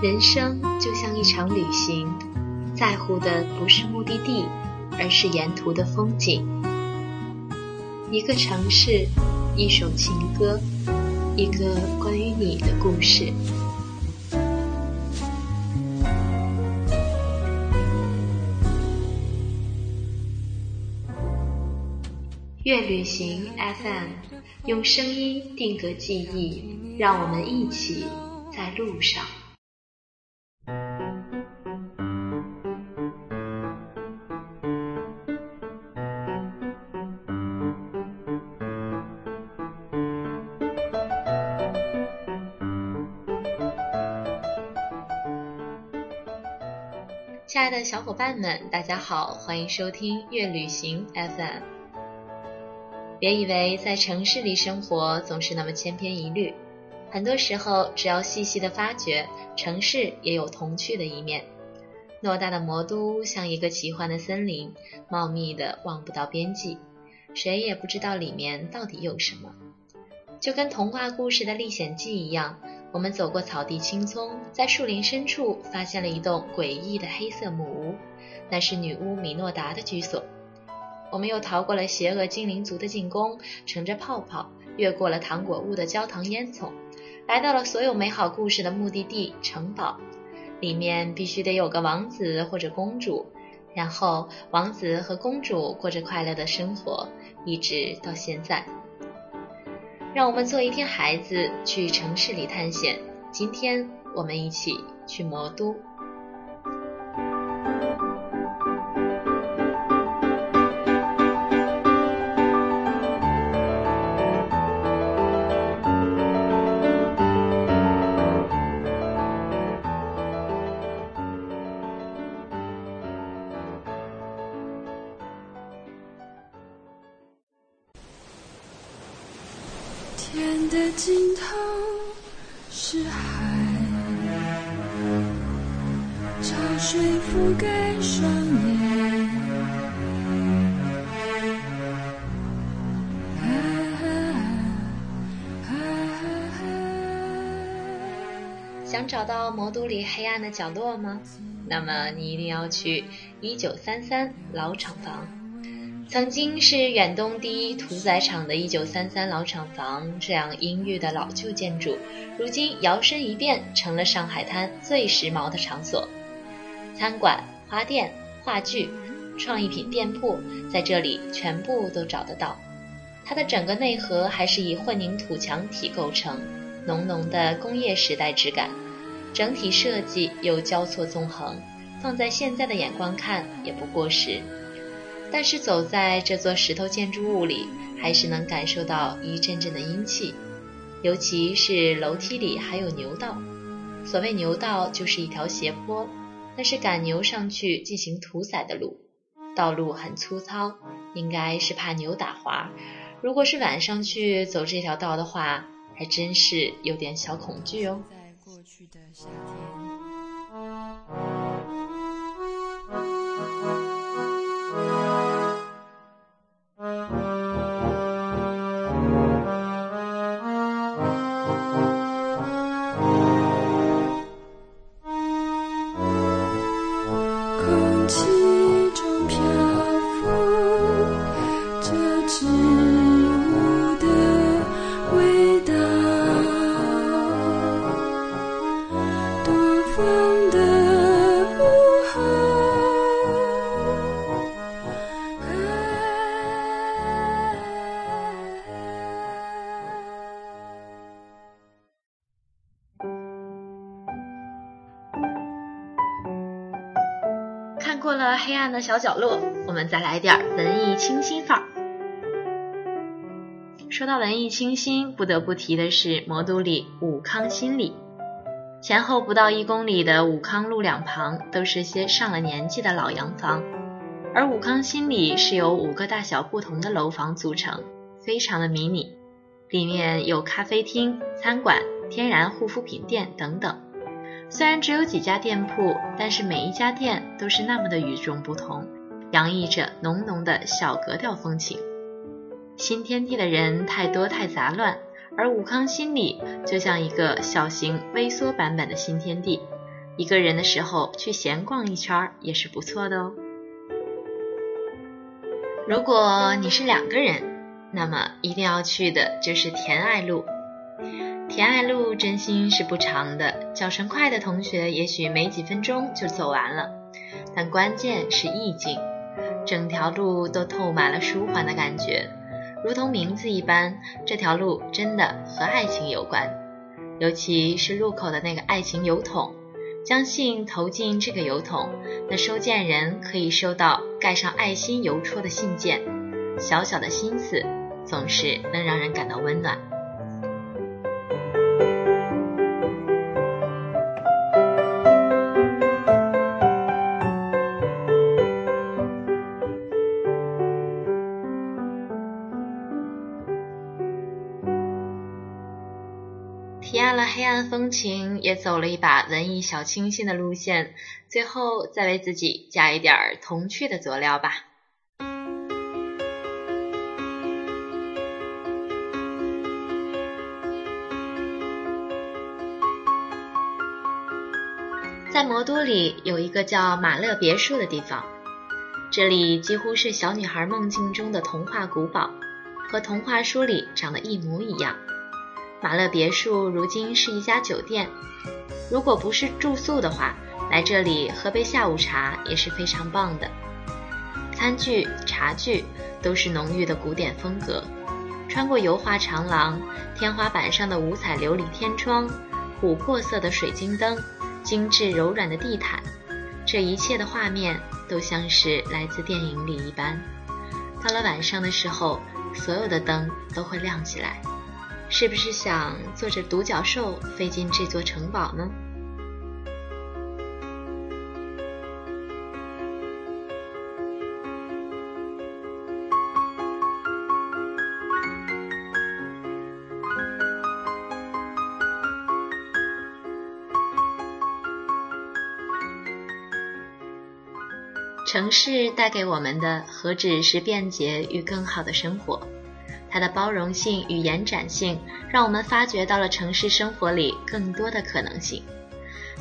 人生就像一场旅行，在乎的不是目的地，而是沿途的风景。一个城市，一首情歌，一个关于你的故事。月旅行 FM，用声音定格记忆，让我们一起在路上。亲爱的小伙伴们，大家好，欢迎收听月旅行 FM。别以为在城市里生活总是那么千篇一律，很多时候只要细细的发掘，城市也有童趣的一面。偌大的魔都像一个奇幻的森林，茂密的望不到边际，谁也不知道里面到底有什么。就跟童话故事的历险记一样。我们走过草地青葱，在树林深处发现了一栋诡异的黑色木屋，那是女巫米诺达的居所。我们又逃过了邪恶精灵族的进攻，乘着泡泡越过了糖果屋的焦糖烟囱，来到了所有美好故事的目的地——城堡。里面必须得有个王子或者公主，然后王子和公主过着快乐的生活，一直到现在。让我们做一天孩子，去城市里探险。今天我们一起去魔都。天的尽头是海，潮水覆盖双眼。想找到魔都里黑暗的角落吗？那么你一定要去一九三三老厂房。曾经是远东第一屠宰场的一九三三老厂房，这样阴郁的老旧建筑，如今摇身一变成了上海滩最时髦的场所。餐馆、花店、话剧、创意品店铺，在这里全部都找得到。它的整个内核还是以混凝土墙体构成，浓浓的工业时代质感，整体设计又交错纵横，放在现在的眼光看也不过时。但是走在这座石头建筑物里，还是能感受到一阵阵的阴气，尤其是楼梯里还有牛道。所谓牛道，就是一条斜坡，那是赶牛上去进行屠宰的路，道路很粗糙，应该是怕牛打滑。如果是晚上去走这条道的话，还真是有点小恐惧哦。在过去的夏天。过了黑暗的小角落，我们再来点文艺清新范儿。说到文艺清新，不得不提的是魔都里武康新里。前后不到一公里的武康路两旁都是些上了年纪的老洋房，而武康新里是由五个大小不同的楼房组成，非常的迷你，里面有咖啡厅、餐馆、天然护肤品店等等。虽然只有几家店铺，但是每一家店都是那么的与众不同，洋溢着浓浓的小格调风情。新天地的人太多太杂乱，而武康新里就像一个小型微缩版本的新天地，一个人的时候去闲逛一圈也是不错的哦。如果你是两个人，那么一定要去的就是田爱路。田爱路真心是不长的，脚程快的同学也许没几分钟就走完了。但关键是意境，整条路都透满了舒缓的感觉，如同名字一般，这条路真的和爱情有关。尤其是路口的那个爱情邮筒，将信投进这个邮筒，那收件人可以收到盖上爱心邮戳的信件。小小的心思，总是能让人感到温暖。体验了黑暗风情，也走了一把文艺小清新的路线，最后再为自己加一点童趣的佐料吧。在魔都里有一个叫马勒别墅的地方，这里几乎是小女孩梦境中的童话古堡，和童话书里长得一模一样。马勒别墅如今是一家酒店，如果不是住宿的话，来这里喝杯下午茶也是非常棒的。餐具、茶具都是浓郁的古典风格，穿过油画长廊，天花板上的五彩琉璃天窗，琥珀色的水晶灯，精致柔软的地毯，这一切的画面都像是来自电影里一般。到了晚上的时候，所有的灯都会亮起来。是不是想坐着独角兽飞进这座城堡呢？城市带给我们的何止是便捷与更好的生活？它的包容性与延展性，让我们发掘到了城市生活里更多的可能性。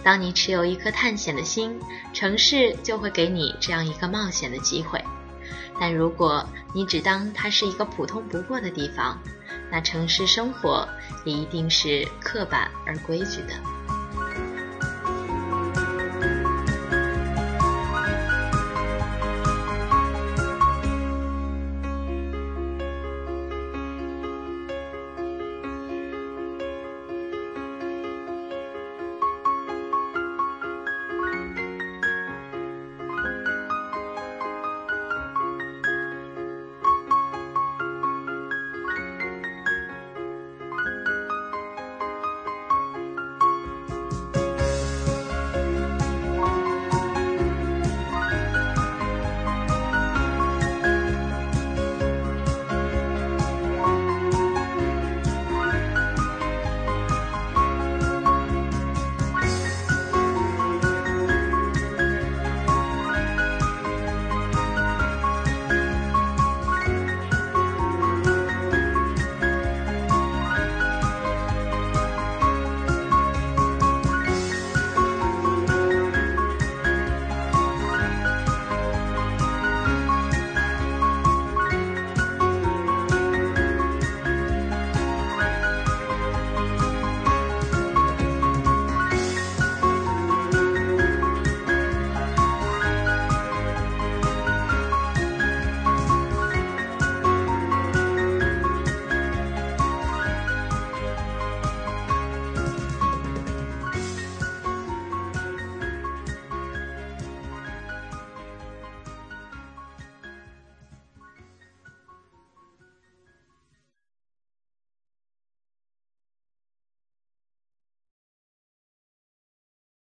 当你持有一颗探险的心，城市就会给你这样一个冒险的机会。但如果你只当它是一个普通不过的地方，那城市生活也一定是刻板而规矩的。